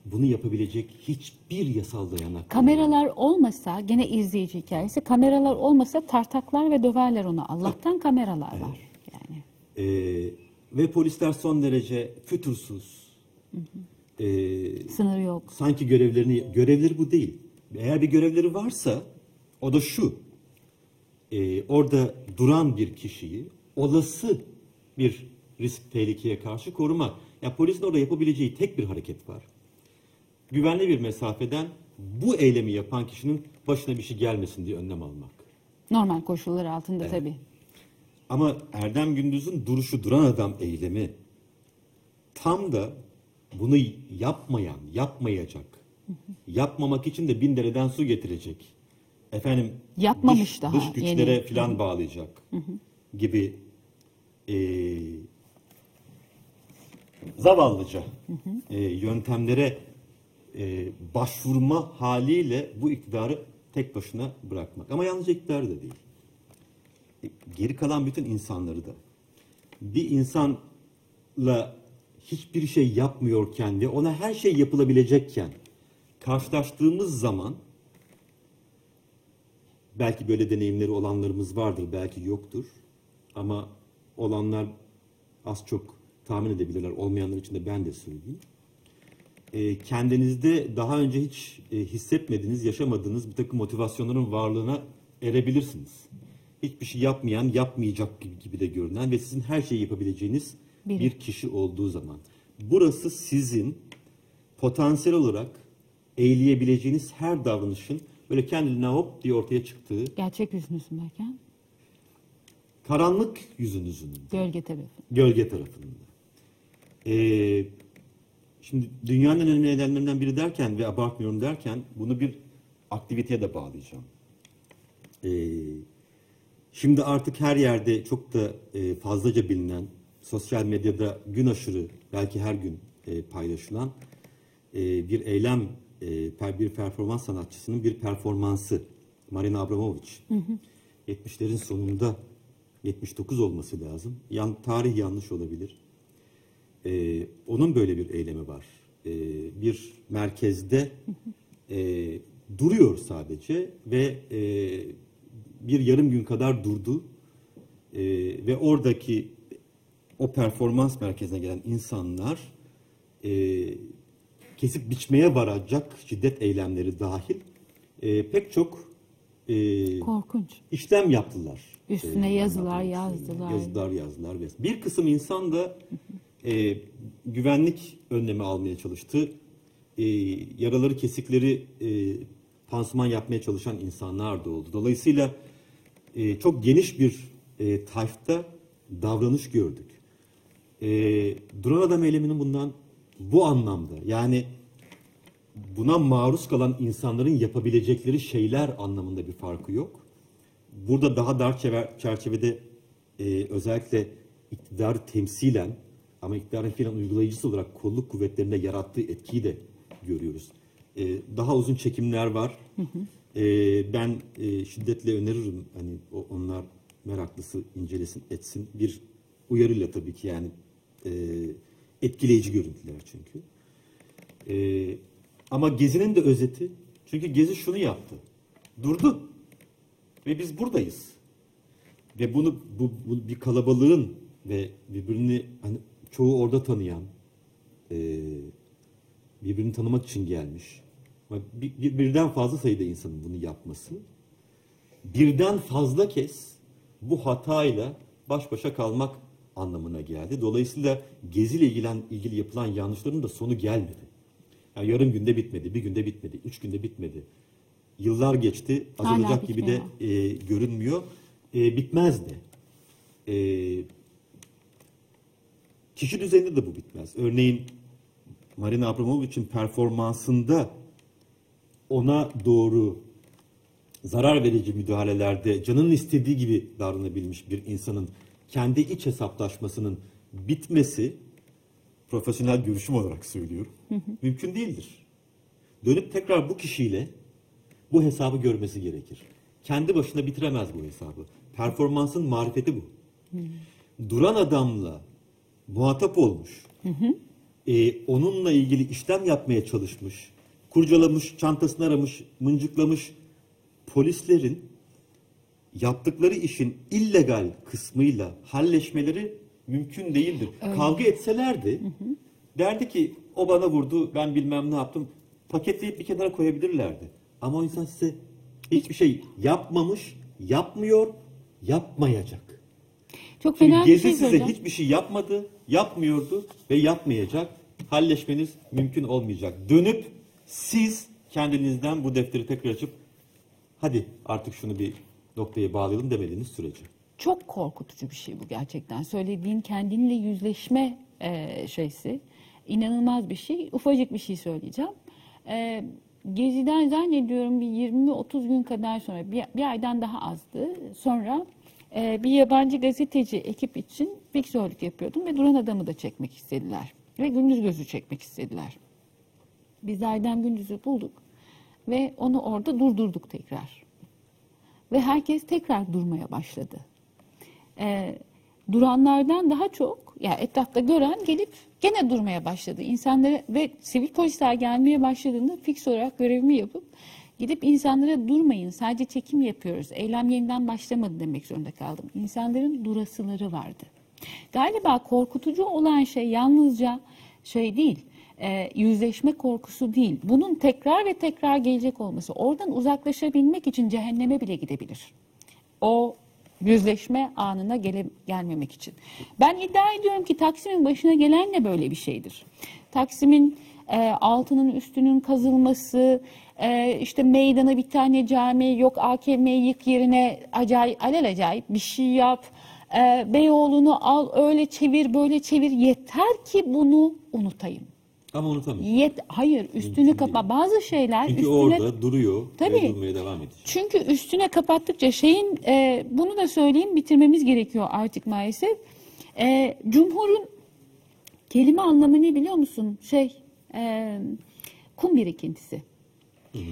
Bunu yapabilecek hiçbir yasal dayanak yok. Kameralar olmasa, gene izleyici hikayesi, kameralar olmasa tartaklar ve döverler onu. Allah'tan kameralar var. Yani. Ee, ve polisler son derece fütursuz. Ee, Sınır yok. sanki görevlerini, görevleri bu değil. Eğer bir görevleri varsa o da şu. Ee, orada duran bir kişiyi olası bir risk tehlikeye karşı korumak. Ya polisin orada yapabileceği tek bir hareket var. Güvenli bir mesafeden bu eylemi yapan kişinin başına bir şey gelmesin diye önlem almak. Normal koşullar altında tabii. Ama Erdem Gündüz'ün duruşu duran adam eylemi tam da bunu yapmayan, yapmayacak, yapmamak için de bin dereden su getirecek. Efendim Yapmamış dış, daha, dış güçlere yeni. filan bağlayacak gibi eee zavallıca eee, yöntemlere eee, başvurma haliyle bu iktidarı tek başına bırakmak. Ama yalnızca iktidarı da değil geri kalan bütün insanları da bir insanla hiçbir şey yapmıyorken ve ona her şey yapılabilecekken karşılaştığımız zaman belki böyle deneyimleri olanlarımız vardır, belki yoktur. Ama olanlar az çok tahmin edebilirler. Olmayanlar için de ben de söyleyeyim. E, kendinizde daha önce hiç e, hissetmediğiniz, yaşamadığınız bir takım motivasyonların varlığına erebilirsiniz. Hiçbir şey yapmayan, yapmayacak gibi, gibi de görünen ve sizin her şeyi yapabileceğiniz Biri. bir kişi olduğu zaman. Burası sizin potansiyel olarak eğleyebileceğiniz her davranışın böyle kendiliğine hop diye ortaya çıktığı Gerçek yüzünüzün derken karanlık yüzünüzün gölge tarafı. gölge tarafında. Ee, şimdi dünyanın en önemli eylemlerinden biri derken ve abartmıyorum derken bunu bir aktiviteye de bağlayacağım. Ee, şimdi artık her yerde çok da e, fazlaca bilinen, sosyal medyada gün aşırı belki her gün e, paylaşılan e, bir eylem, e, bir performans sanatçısının bir performansı. Marina Abramovic. 70'lerin sonunda 79 olması lazım. Yan, tarih yanlış olabilir. Onun böyle bir eylemi var. Bir merkezde e, duruyor sadece ve e, bir yarım gün kadar durdu Ee, ve oradaki o performans merkezine gelen insanlar e, kesip biçmeye varacak şiddet eylemleri dahil e, pek çok e, Korkunç. işlem yaptılar. Üstüne Ee, yazılar yazdılar. Yazılar yazdılar. Bir kısım insan da e, güvenlik önlemi almaya çalıştı. E, yaraları kesikleri e, pansuman yapmaya çalışan insanlar da oldu. Dolayısıyla e, çok geniş bir e, tayfta davranış gördük. E, Duran Adam eyleminin bundan bu anlamda yani buna maruz kalan insanların yapabilecekleri şeyler anlamında bir farkı yok. Burada daha dar çeve- çerçevede e, özellikle iktidarı temsilen ama iktidarın filan uygulayıcısı olarak kolluk kuvvetlerinde yarattığı etkiyi de görüyoruz. E, daha uzun çekimler var. E, ben e, şiddetle öneririm hani o, onlar meraklısı incelesin etsin bir uyarıyla tabii ki yani e, etkileyici görüntüler çünkü. Ee, ama Gezi'nin de özeti. Çünkü Gezi şunu yaptı. Durdu. Ve biz buradayız. Ve bunu bu, bu bir kalabalığın ve birbirini hani çoğu orada tanıyan e, birbirini tanımak için gelmiş. Ama Bir, bir- birden fazla sayıda insanın bunu yapması birden fazla kez bu hatayla baş başa kalmak anlamına geldi. Dolayısıyla geziyle ilgilen, ilgili yapılan yanlışların da sonu gelmedi. Yani yarım günde bitmedi, bir günde bitmedi, üç günde bitmedi. Yıllar geçti, azalacak gibi de e, görünmüyor. E, bitmez de. E, kişi düzeyinde de bu bitmez. Örneğin Marina Abramovich'in performansında ona doğru zarar verici müdahalelerde canının istediği gibi davranabilmiş bir insanın kendi iç hesaplaşmasının bitmesi profesyonel görüşüm olarak söylüyorum. Mümkün değildir. Dönüp tekrar bu kişiyle bu hesabı görmesi gerekir. Kendi başına bitiremez bu hesabı. Performansın marifeti bu. Duran adamla muhatap olmuş. Ee, onunla ilgili işlem yapmaya çalışmış. Kurcalamış, çantasını aramış, mıncıklamış polislerin yaptıkları işin illegal kısmıyla halleşmeleri mümkün değildir. Kavga etselerdi derdi ki o bana vurdu ben bilmem ne yaptım paketleyip bir kenara koyabilirlerdi. Ama o insan size hiçbir şey yapmamış, yapmıyor, yapmayacak. Çok Çünkü fena bir Gezi şey size söyleyeceğim. hiçbir şey yapmadı, yapmıyordu ve yapmayacak. Halleşmeniz mümkün olmayacak. Dönüp siz kendinizden bu defteri tekrar açıp hadi artık şunu bir noktaya bağlayalım demediğiniz sürece. Çok korkutucu bir şey bu gerçekten. Söylediğin kendinle yüzleşme e, şeysi inanılmaz bir şey. Ufacık bir şey söyleyeceğim. E, Gezi'den zannediyorum bir 20-30 gün kadar sonra bir, bir aydan daha azdı. Sonra e, bir yabancı gazeteci ekip için fiksörlük yapıyordum ve Duran Adam'ı da çekmek istediler. Ve Gündüz Gözü çekmek istediler. Biz Aydan Gündüz'ü bulduk ve onu orada durdurduk tekrar. Ve herkes tekrar durmaya başladı. Ee, duranlardan daha çok ya etrafta gören gelip gene durmaya başladı. İnsanlara ve sivil polisler gelmeye başladığında fix olarak görevimi yapıp gidip insanlara durmayın sadece çekim yapıyoruz. Eylem yeniden başlamadı demek zorunda kaldım. İnsanların durasıları vardı. Galiba korkutucu olan şey yalnızca şey değil, e, yüzleşme korkusu değil. Bunun tekrar ve tekrar gelecek olması. Oradan uzaklaşabilmek için cehenneme bile gidebilir. O yüzleşme anına gele, gelmemek için. Ben iddia ediyorum ki Taksim'in başına gelen de böyle bir şeydir. Taksim'in e, altının üstünün kazılması, e, işte meydana bir tane cami, yok AKM'yi yık yerine acayip, alelacayip bir şey yap. E, Beyoğlu'nu al öyle çevir böyle çevir yeter ki bunu unutayım. Ama unutamıyorum. Yet, hayır üstünü Mümkün kapa. değil. Bazı şeyler Çünkü üstüne orada duruyor Tabii. ve durmaya devam edecek. çünkü üstüne kapattıkça şeyin e, bunu da söyleyeyim bitirmemiz gerekiyor artık maalesef. E, Cumhur'un kelime anlamı ne biliyor musun? Şey e, kum birikintisi. Hmm,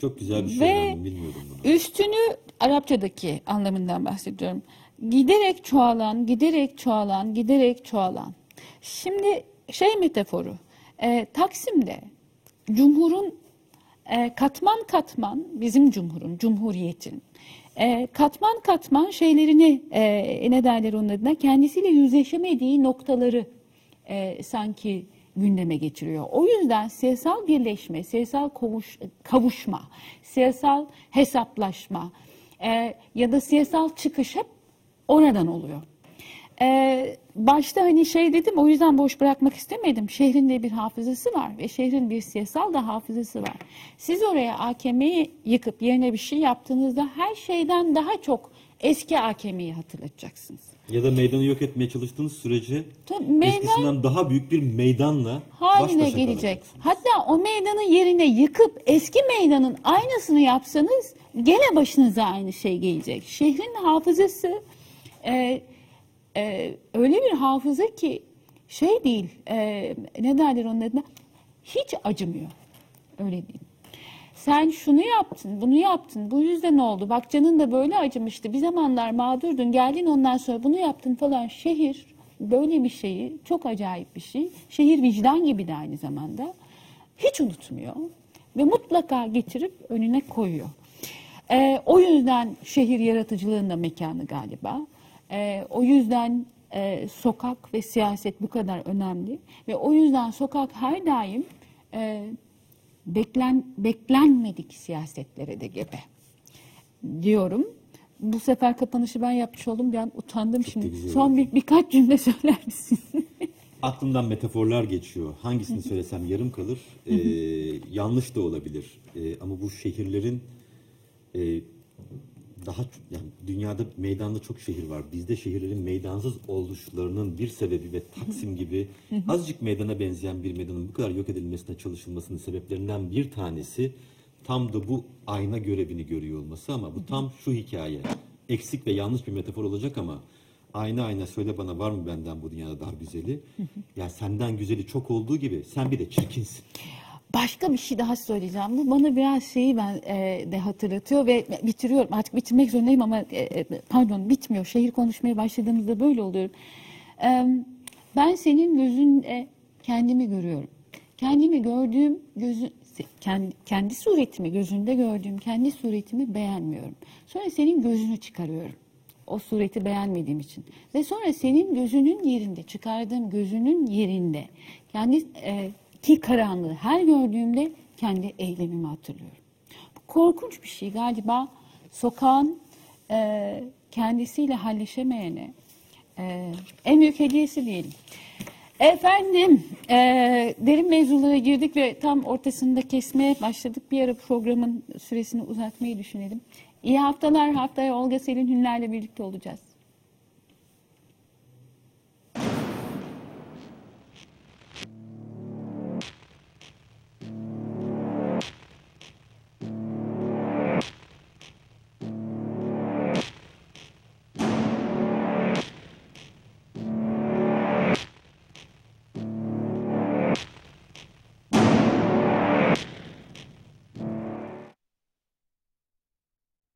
çok güzel bir şey Ve öğrendim, bilmiyordum bunu. üstünü Arapçadaki anlamından bahsediyorum. Giderek çoğalan, giderek çoğalan, giderek çoğalan. Şimdi şey metaforu, e, Taksim'de Cumhur'un e, katman katman, bizim Cumhur'un, Cumhuriyet'in e, katman katman şeylerini, e, ne derler onun adına, kendisiyle yüzleşemediği noktaları e, sanki gündeme getiriyor. O yüzden siyasal birleşme, siyasal kovuş, kavuşma, siyasal hesaplaşma e, ya da siyasal çıkış hep oradan oluyor. Ee, başta hani şey dedim o yüzden boş bırakmak istemedim. Şehrin de bir hafızası var ve şehrin bir siyasal da hafızası var. Siz oraya AKM'yi yıkıp yerine bir şey yaptığınızda her şeyden daha çok eski AKM'yi hatırlatacaksınız. Ya da meydanı yok etmeye çalıştığınız sürece Tabii meydan- eskisinden daha büyük bir meydanla haline gelecek. Hatta o meydanın yerine yıkıp eski meydanın aynısını yapsanız gene başınıza aynı şey gelecek. Şehrin hafızası e, e, öyle bir hafıza ki şey değil e, ne derler onun adına hiç acımıyor. Öyle diyeyim. Sen şunu yaptın, bunu yaptın, bu yüzden oldu. Bak canın da böyle acımıştı. Bir zamanlar mağdurdun, geldin ondan sonra bunu yaptın falan. Şehir böyle bir şeyi, çok acayip bir şey. Şehir vicdan gibi de aynı zamanda. Hiç unutmuyor ve mutlaka getirip önüne koyuyor. Ee, o yüzden şehir yaratıcılığın da mekanı galiba. Ee, o yüzden e, sokak ve siyaset bu kadar önemli. Ve o yüzden sokak her daim e, beklen, beklenmedik siyasetlere de gebe diyorum. Bu sefer kapanışı ben yapmış oldum. Ben utandım şimdi. güzel Son bir, birkaç cümle söyler misin? Aklımdan metaforlar geçiyor. Hangisini söylesem yarım kalır. Ee, yanlış da olabilir. Ee, ama bu şehirlerin e, daha yani dünyada meydanda çok şehir var. Bizde şehirlerin meydansız oluşlarının bir sebebi ve Taksim gibi azıcık meydana benzeyen bir meydanın bu kadar yok edilmesine çalışılmasının sebeplerinden bir tanesi tam da bu ayna görevini görüyor olması ama bu tam şu hikaye. Eksik ve yanlış bir metafor olacak ama ayna ayna söyle bana var mı benden bu dünyada daha güzeli? ya senden güzeli çok olduğu gibi sen bir de çirkinsin. Başka bir şey daha söyleyeceğim. Bu bana biraz şeyi ben e, de hatırlatıyor ve bitiriyorum. Artık bitirmek zorundayım ama e, e, pardon bitmiyor. Şehir konuşmaya başladığımızda böyle oluyorum. E, ben senin gözünde kendimi görüyorum. Kendimi gördüğüm gözü kendi, kendi suretimi gözünde gördüğüm kendi suretimi beğenmiyorum. Sonra senin gözünü çıkarıyorum. O sureti beğenmediğim için. Ve sonra senin gözünün yerinde, çıkardığım gözünün yerinde kendi e, ki karanlığı her gördüğümde kendi eylemimi hatırlıyorum. Bu korkunç bir şey galiba sokağın e, kendisiyle halleşemeyene e, en büyük hediyesi diyelim. Efendim, e, derin mevzulara girdik ve tam ortasında kesmeye başladık. Bir ara programın süresini uzatmayı düşünelim. İyi haftalar. Haftaya Olga Selin Hünler'le birlikte olacağız.